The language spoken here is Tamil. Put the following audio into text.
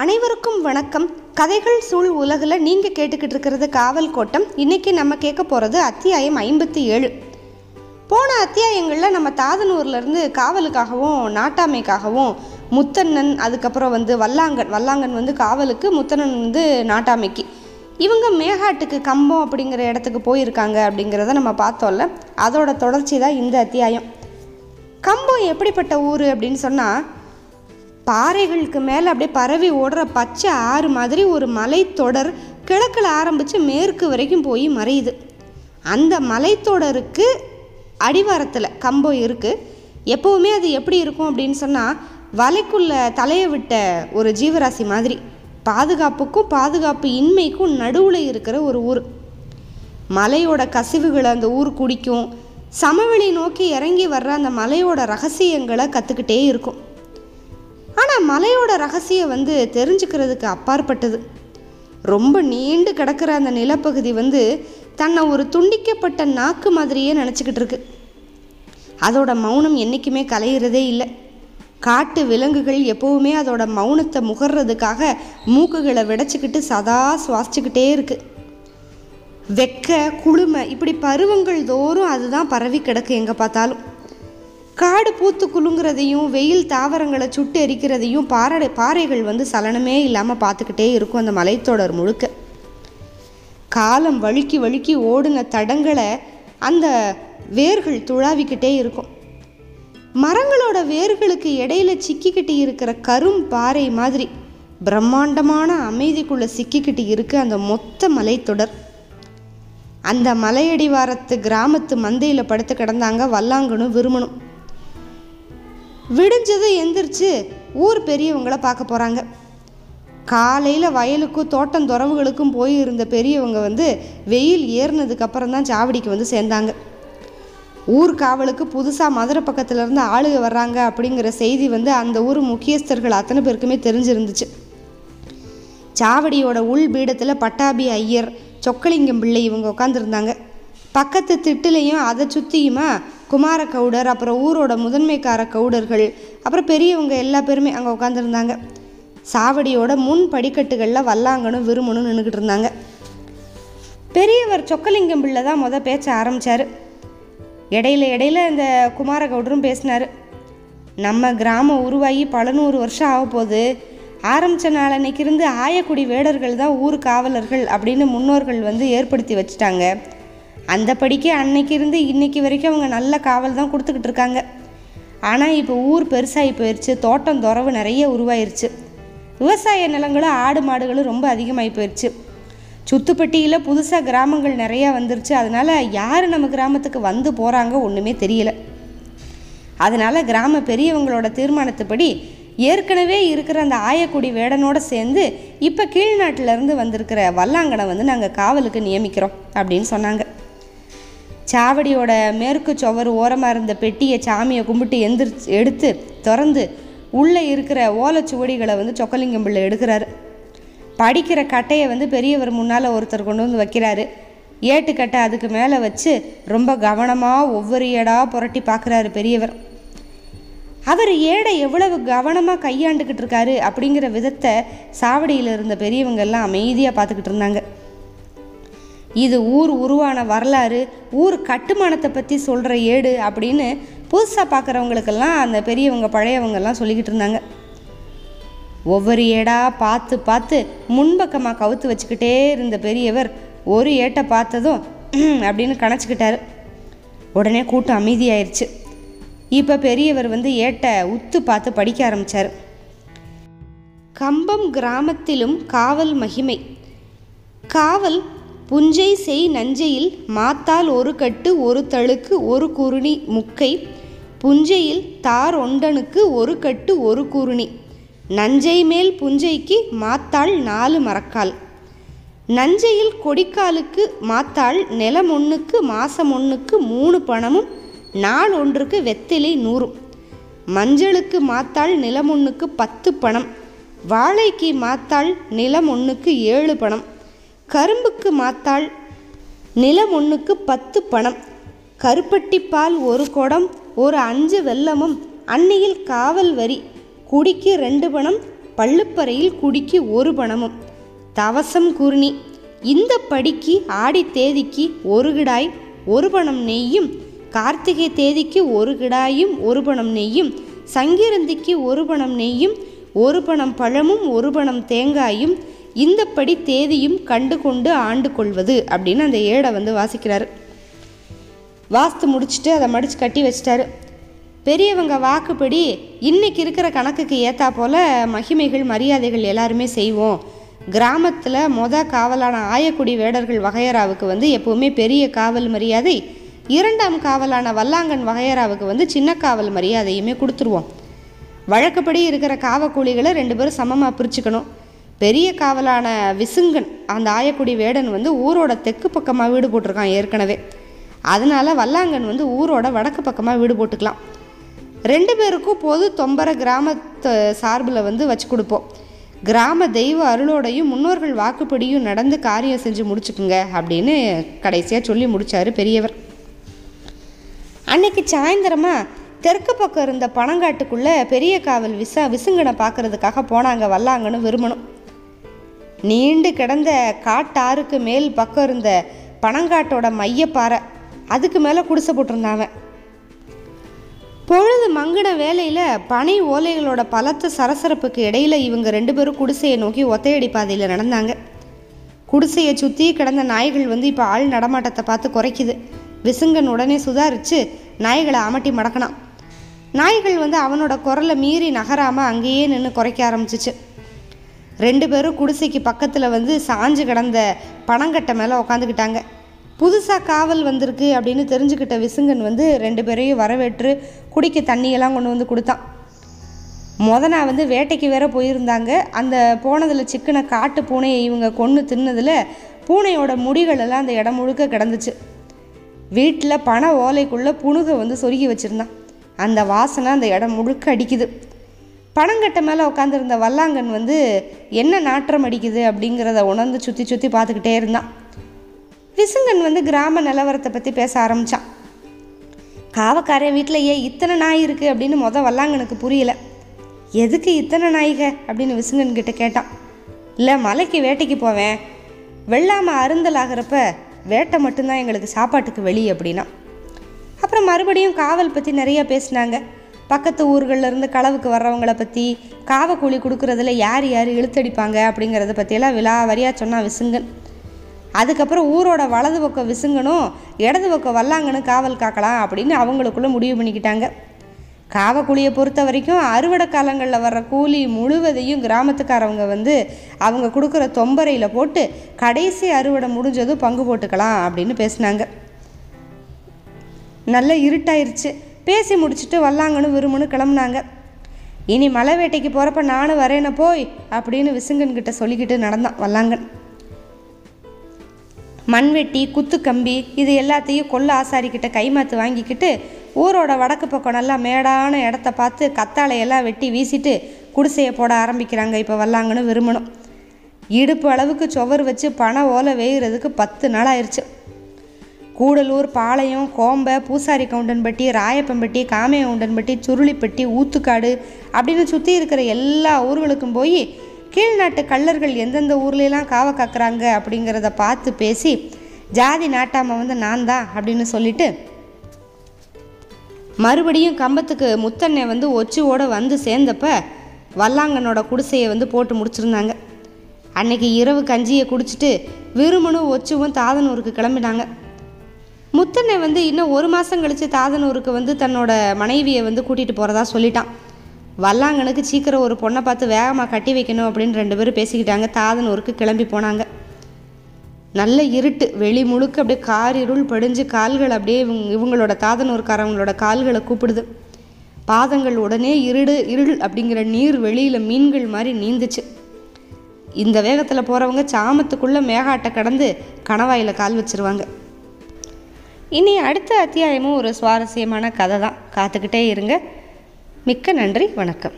அனைவருக்கும் வணக்கம். கதைகள் சூழ் உலகில் நீங்கள் கேட்டுக்கிட்டு இருக்கிறது காவல் கோட்டம். இன்னைக்கு நம்ம கேட்க போகிறது அத்தியாயம் ஐம்பத்தி ஏழு போன அத்தியாயங்களில் நம்ம தாதனூர்லேருந்து காவலுக்காகவும் நாட்டாமைக்காகவும் முத்தண்ணன் அதுக்கப்புறம் வந்து வல்லாங்கன் வல்லாங்கன் வந்து காவலுக்கு முத்தண்ணன் வந்து நாட்டாமைக்கு. இவங்க மேகாட்டுக்கு கம்பம் அப்படிங்கிற இடத்துக்கு போயிருக்காங்க அப்படிங்கிறத நம்ம பார்த்தோம்ல. அதோட தொடர்ச்சி தான் இந்த அத்தியாயம். கம்பம் எப்படிப்பட்ட ஊர் அப்படின்னு சொன்னால் பாறைகளுக்கு மேலே அப்படியே பரவி ஓடுற பச்சை ஆறு மாதிரி ஒரு மலைத்தொடர் கிழக்கில் ஆரம்பித்து மேற்கு வரைக்கும் போய் மறையுது. அந்த மலைத்தொடருக்கு அடிவாரத்தில் கம்பம் இருக்குது எப்போவுமே அது எப்படி இருக்கும் அப்படின்னு சொன்னால் வலைக்குள்ளே தலையை விட்ட ஒரு ஜீவராசி மாதிரி பாதுகாப்புக்கும் பாதுகாப்பு இன்மைக்கும் நடுவில் இருக்கிற ஒரு ஊர். மலையோட கசிவுகளை அந்த ஊர் குடிக்கும். சமவெளி நோக்கி இறங்கி வர்ற அந்த மலையோட ரகசியங்களை கற்றுக்கிட்டே இருக்கும். ஆனால் மலையோட ரகசியம் வந்து தெரிஞ்சுக்கிறதுக்கு அப்பாற்பட்டது. ரொம்ப நீண்டு கிடக்கிற அந்த நிலப்பகுதி வந்து தன்னை ஒரு துண்டிக்கப்பட்ட நாக்கு மாதிரியே நினச்சிக்கிட்டு இருக்கு. அதோட மௌனம் என்றைக்குமே கலையிறதே இல்லை. காட்டு விலங்குகள் எப்போவுமே அதோட மௌனத்தை முகர்றதுக்காக மூக்குகளை விடச்சிக்கிட்டு சதா சுவாசிச்சுக்கிட்டே இருக்குது வெக்க குளுமை இப்படி பருவங்கள் தோறும் அதுதான் பரவி கிடக்கு எங்கே பார்த்தாலும். காடு பூத்து குலுங்குறதையும் வெயில் தாவரங்களை சுட்டு எரிக்கிறதையும் பாறை பாறைகள் வந்து சலனமே இல்லாமல் பார்த்துக்கிட்டே இருக்கும் அந்த மலைத்தொடர் முழுக்க. காலம் வழுக்கி வழுக்கி ஓடுன தடங்களை அந்த வேர்கள் துழாவிக்கிட்டே இருக்கும். மரங்களோட வேர்களுக்கு இடையில சிக்கிக்கிட்டு இருக்கிற கரும் பாறை மாதிரி பிரம்மாண்டமான அமைதிக்குள்ளே சிக்கிக்கிட்டு இருக்கு அந்த மொத்த மலைத்தொடர். அந்த மலையடிவாரத்து கிராமத்து மந்தையில் படுத்து கிடந்தாங்க வல்லாங்கனும் விரும்பணும் விடிஞ்சதை எந்திரிச்சு ஊர் பெரியவங்களை பார்க்க போகிறாங்க காலையில் வயலுக்கும் தோட்டம் துறவுகளுக்கும் போய் இருந்த பெரியவங்க வந்து வெயில் ஏறினதுக்கப்புறம் தான் சாவடிக்கு வந்து சேர்ந்தாங்க. ஊர் காவலுக்கு புதுசாக மதுரை பக்கத்துலேருந்து ஆளுக வர்றாங்க அப்படிங்கிற செய்தி வந்து அந்த ஊர் முக்கியஸ்தர்கள் அத்தனை பேருக்குமே தெரிஞ்சிருந்துச்சு. சாவடியோட உள் பீடத்தில் பட்டாபி ஐயர் சொக்கலிங்கம் பிள்ளை இவங்க உட்காந்துருந்தாங்க பக்கத்து திட்டுலையும் அதை சுற்றியுமா குமார கவுடர் அப்புறம் ஊரோட முதன்மைக்கார கவுடர்கள் அப்புறம் பெரியவங்க எல்லா பேருமே அங்கே உட்காந்துருந்தாங்க சாவடியோட முன் படிக்கட்டுகளில் வல்லாங்கனும் விரும்பணும் நின்றுக்கிட்டு இருந்தாங்க. பெரியவர் சொக்கலிங்கம் பிள்ளை தான் மொதல் பேச்ச ஆரம்பித்தார் இடையில இடையில இந்த குமார கவுடரும் பேசினார். நம்ம கிராமம் உருவாகி பல நூறு வருஷம் ஆக போகுது. ஆரம்பித்த நாள் அன்னைக்கு இருந்து ஆயக்குடி வேடர்கள் தான் ஊர் காவலர்கள் அப்படின்னு முன்னோர்கள் வந்து ஏற்படுத்தி வச்சுட்டாங்க. அந்த படிக்க அன்னைக்கு இருந்து இன்னைக்கு வரைக்கும் அவங்க நல்ல காவல் தான் கொடுத்துக்கிட்டு இருக்காங்க. ஆனால் இப்போ ஊர் பெருசாகி போயிடுச்சு தோட்டம் துறவு நிறைய உருவாயிருச்சு. விவசாய நிலங்களும் ஆடு மாடுகளும் ரொம்ப அதிகமாகி போயிடுச்சு சுத்துப்பட்டியில் புதுசாக கிராமங்கள் நிறையா வந்துருச்சு. அதனால் யார் நம்ம கிராமத்துக்கு வந்து போகிறாங்க ஒன்றுமே தெரியல. அதனால் கிராம பெரியவங்களோட தீர்மானத்துப்படி ஏற்கனவே இருக்கிற அந்த ஆயக்குடி வேடனோட சேர்ந்து இப்போ கீழ்நாட்டிலேருந்து வந்திருக்கிற வல்லாங்கனை வந்து நாங்கள் காவலுக்கு நியமிக்கிறோம் அப்படின்னு சொன்னாங்க. சாவடியோட மேற்கு சுவர் ஓரமாக இருந்த பெட்டியை சாமியை கும்பிட்டு எந்திரிச்சு எடுத்து திறந்து உள்ளே இருக்கிற ஓலைச்சுவடிகளை வந்து சொக்கலிங்கம் பிள்ளை எடுக்கிறாரு. படிக்கிற கட்டையை வந்து பெரியவர் முன்னால் ஒருத்தர் கொண்டு வந்து வைக்கிறாரு. ஏட்டுக்கட்டை அதுக்கு மேலே வச்சு ரொம்ப கவனமாக ஒவ்வொரு ஏடாக புரட்டி பார்க்குறாரு பெரியவர். அவர் ஏடை எவ்வளவு கவனமாக கையாண்டுக்கிட்டு இருக்காரு அப்படிங்கிற விதத்தை சாவடியில் இருந்த பெரியவங்க எல்லாம் அமைதியாக பார்த்துக்கிட்டு இருந்தாங்க. இது ஊர் உருவான வரலாறு ஊர் கட்டுமானத்தை பற்றி சொல்கிற ஏடு அப்படின்னு புதுசாக பார்க்குறவங்களுக்கெல்லாம் அந்த பெரியவங்க பழையவங்கெல்லாம் சொல்லிக்கிட்டு இருந்தாங்க. ஒவ்வொரு ஏடாக பார்த்து பார்த்து முன்பக்கமாக கவுத்து வச்சுக்கிட்டே இருந்த பெரியவர் ஒரு ஏட்டை பார்த்ததும் அப்படின்னு கணச்சிக்கிட்டாரு. உடனே கூட்டம் அமைதியாயிருச்சு. இப்போ பெரியவர் வந்து ஏட்டை உத்து பார்த்து படிக்க ஆரம்பித்தார் கம்பம் கிராமத்திலும் காவல் மகிமை. காவல் புஞ்சை செய் நஞ்சையில் மாத்தால் ஒரு கட்டு ஒரு தழுக்கு ஒரு குருணி முக்கை. புஞ்சையில் தார் ஒண்டனுக்கு ஒரு கட்டு ஒரு குருணி. நஞ்சை மேல் புஞ்சைக்கு மாத்தாள் நாலு மரக்கால். நஞ்சையில் கொடிக்காலுக்கு மாத்தாள் நிலம் ஒன்றுக்கு மாசம் ஒன்றுக்கு மூணு பணமும் நாள் ஒன்றுக்கு வெத்திலை நூறும். மஞ்சளுக்கு மாத்தாள் நிலம் ஒன்றுக்கு பத்து பணம் வாழைக்கு மாத்தாள் நிலம் ஒன்றுக்கு ஏழு பணம். கரும்புக்கு மாத்தாள் நிலம் ஒன்றுக்கு பத்து பணம் கருப்பட்டி பால் ஒரு குடம் ஒரு அஞ்சு வெல்லமும் அன்னையில் காவல் வரி குடிக்கு ரெண்டு பணம் பள்ளுப்பறையில் குடிக்கு ஒரு பணமும். தவசம் குருணி இந்த படிக்கு ஆடி தேதிக்கு ஒரு கிடாய் ஒரு பணம் நெய்யும் கார்த்திகை தேதிக்கு ஒரு கிடாயும் ஒரு பணம் நெய்யும் சங்கிரந்திக்கு ஒரு பணம் நெய்யும் ஒரு பணம் பழமும் ஒரு பணம் தேங்காயும் இந்தப்படி தேதியும் கண்டு கொண்டு ஆண்டு கொள்வது அப்படின்னு அந்த ஏடை வந்து வாசிக்கிறார். வாஸ்து முடிச்சுட்டு அதை மடித்து கட்டி வச்சிட்டாரு. பெரியவங்க வாக்குப்படி இன்னைக்கு இருக்கிற கணக்குக்கு ஏற்றா போல் மகிமைகள் மரியாதைகள் எல்லாருமே செய்வோம். கிராமத்தில் மொத காவலான ஆயக்குடி வேடர்கள் வகையராவுக்கு வந்து எப்போவுமே பெரிய காவல் மரியாதை இரண்டாம் காவலான வல்லாங்கன் வகையராவுக்கு வந்து சின்ன காவல் மரியாதையுமே கொடுத்துருவோம். வழக்கப்படி இருக்கிற காவக்கூலிகளை ரெண்டு பேரும் சமமாக பிரிச்சுக்கணும். பெரிய காவலான விசுங்கன் அந்த ஆயக்குடி வேடன் வந்து ஊரோட தெற்கு பக்கமாக வீடு போட்டிருக்கான் ஏற்கனவே. அதனால வல்லாங்கன் வந்து ஊரோட வடக்கு பக்கமாக வீடு போட்டுக்கலாம். ரெண்டு பேருக்கும் பொது தொம்பர கிராமத்து சார்பில் வந்து வச்சு கொடுப்போம். கிராம தெய்வ அருளோடையும் முன்னோர்கள் வாக்குப்படியும் நடந்து காரியம் செஞ்சு முடிச்சுக்குங்க அப்படின்னு கடைசியாக சொல்லி முடித்தார் பெரியவர். அன்னைக்கு சாயந்தரமாக தெற்கு பக்கம் இருந்த பணங்காட்டுக்குள்ளே பெரிய காவல் விசா விசுங்கனை பார்க்கறதுக்காக போனாங்க வல்லாங்கன்னு விரும்பணும் நீண்டு கிடந்த காட்டாறுக்கு மேல் பக்கம் இருந்த பனங்காட்டோட மையப்பாறை அதுக்கு மேலே குடிசை போட்டிருந்தாவன் பொழுது மங்கின வேலையில் பனை ஓலைகளோட பலத்த சரசரப்புக்கு இடையில இவங்க ரெண்டு பேரும் குடிசையை நோக்கி ஒத்தையடி பாதையில் நடந்தாங்க. குடிசையை சுற்றி கிடந்த நாய்கள் வந்து இப்போ ஆள் நடமாட்டத்தை பார்த்து குறைக்குது. விசுங்கன் உடனே சுதாரித்து நாய்களை அமட்டி மடக்கினான். நாய்கள் வந்து அவனோட குரலை மீறி நகராமல் அங்கேயே நின்று குறைக்க ஆரம்பிச்சிச்சு. ரெண்டு பேரும் குடிசைக்கு பக்கத்தில் வந்து சாஞ்சு கிடந்த பனங்கட்டை மேலே உக்காந்துக்கிட்டாங்க. புதுசாக காவல் வந்திருக்கு அப்படின்னு தெரிஞ்சுக்கிட்ட விசுங்கன் வந்து ரெண்டு பேரையும் வரவேற்று குடிக்க தண்ணியெல்லாம் கொண்டு வந்து கொடுத்தான். முத நான் வந்து வேட்டைக்கு வேற போயிருந்தாங்க. அந்த போனதில் சிக்கன காட்டு பூனையை இவங்க கொன்று தின்னதில் பூனையோட முடிகள் எல்லாம் அந்த இடம் முழுக்க கிடந்துச்சு. வீட்டில் பண ஓலைக்குள்ளே புணுகை வந்து சொருகி வச்சுருந்தான். அந்த வாசனை அந்த இடம் முழுக்க அடிக்குது. பனங்கட்டை மேலே உட்காந்துருந்த வல்லாங்கன் வந்து என்ன நாற்றம் அடிக்குது? அப்படிங்கிறத உணர்ந்து சுற்றி சுற்றி பார்த்துக்கிட்டே இருந்தான். விசுங்கன் வந்து கிராம நிலவரத்தை பற்றி பேச ஆரம்பித்தான் காவக்காரன் வீட்டில் ஏன் இத்தனை நாய் இருக்குது அப்படின்னு மொதல் வல்லாங்கனுக்கு புரியல. எதுக்கு இத்தனை நாய்க? அப்படின்னு விசுங்கன் கிட்ட கேட்டான். இல்லை மலைக்கு வேட்டைக்கு போவேன். வெள்ளாமல் அருந்தல் ஆகிறப்ப வேட்டை மட்டும்தான் எங்களுக்கு சாப்பாட்டுக்கு வெளி அப்படின்னா. அப்புறம் மறுபடியும் காவல் பற்றி நிறையா பேசினாங்க. பக்கத்து ஊர்களில் இருந்து களவுக்கு வர்றவங்கள பற்றி காவக்கூலி கொடுக்குறதுல யார் யார் இழுத்தடிப்பாங்க அப்படிங்கிறத பற்றியெல்லாம் விலாவரியாக சொன்னான் விசுங்கன். அதுக்கப்புறம் ஊரோட வலது பக்கம் விசுங்கனும் இடது பக்கம் வல்லாங்கன்னு காவல் காக்கலாம் அப்படின்னு அவங்களுக்குள்ளே முடிவு பண்ணிக்கிட்டாங்க. காவக்கூலியை பொறுத்த வரைக்கும் அறுவடை காலங்களில் வர்ற கூலி முழுவதையும் கிராமத்துக்காரவங்க வந்து அவங்க கொடுக்குற தொம்பரையில் போட்டு கடைசி அறுவடை முடிஞ்சதும் பங்கு போட்டுக்கலாம் அப்படின்னு பேசினாங்க. நல்ல இருட்டாயிருச்சு. பேசி முடிச்சுட்டு வல்லாங்கன்னு விரும்புன்னு கிளம்புனாங்க. இனி மலை வேட்டைக்கு போகிறப்ப நானும் வரேன போய் அப்படின்னு விசுங்கன்கிட்ட சொல்லிக்கிட்டு நடந்தான் வல்லாங்கன். மண்வெட்டி குத்து கம்பி இது எல்லாத்தையும் கொல்ல ஆசாரிக்கிட்ட கைமாத்து வாங்கிக்கிட்டு ஊரோட வடக்கு பக்கம் நல்லா மேடான இடத்த பார்த்து கத்தாழையெல்லாம் வெட்டி வீசிட்டு குடிசையை போட ஆரம்பிக்கிறாங்க இப்போ வல்லாங்கன்னு விரும்பணும். இடுப்பு அளவுக்கு சுவர் வச்சு பண ஓலை வேகிறதுக்கு பத்து நாள் ஆயிடுச்சு கூடலூர் பாளையம் கோம்பை பூசாரி கவுண்டன்பட்டி ராயப்பம்பட்டி காமையவுண்டன்பட்டி சுருளிப்பட்டி ஊத்துக்காடு அப்படின்னு சுற்றி இருக்கிற எல்லா ஊர்களுக்கும் போய் கீழ்நாட்டு கள்ளர்கள் எந்தெந்த ஊர்லெலாம் காவ காக்குறாங்க அப்படிங்கிறத பார்த்து பேசி ஜாதி நாட்டாம வந்து நான் தான் அப்படின்னு சொல்லிட்டு மறுபடியும் கம்பத்துக்கு முத்தண்ணை வந்து ஒச்சுவோடு வந்து சேர்ந்தப்ப வல்லாங்கனோட குடிசையை வந்து போட்டு முடிச்சிருந்தாங்க. அன்னைக்கு இரவு கஞ்சியை குடிச்சிட்டு விருமனும் ஒச்சுவும் தாதனூருக்கு கிளம்பினாங்க. முத்தனை வந்து இன்னும் ஒரு மாதம் கழித்து தாதனூருக்கு வந்து தன்னோட மனைவியை வந்து கூட்டிகிட்டு போகிறதா சொல்லிட்டான். வல்லாங்கனுக்கு சீக்கிரம் ஒரு பொண்ணை பார்த்து வேகமாக கட்டி வைக்கணும் அப்படின்னு ரெண்டு பேரும் பேசிக்கிட்டாங்க. தாதனூருக்கு கிளம்பி போனாங்க. நல்ல இருட்டு வெளி முழுக்க அப்படியே காரிருள் படிஞ்சு கால்கள் அப்படியே இவங்க இவங்களோட தாதனூர்காரவங்களோட கால்களை கூப்பிடுது. பாதங்கள் உடனே இருடு இருள் அப்படிங்கிற நீர் வெளியில் மீன்கள் மாதிரி நீந்துச்சு. இந்த வேகத்தில் போகிறவங்க சாமத்துக்குள்ளே மேகாட்டை கடந்து கணவாயில் கால் வச்சிருவாங்க. இனி அடுத்த அத்தியாயமும் ஒரு சுவாரஸ்யமான கதை தான் காத்துக்கிட்டே இருங்க. மிக்க நன்றி வணக்கம்.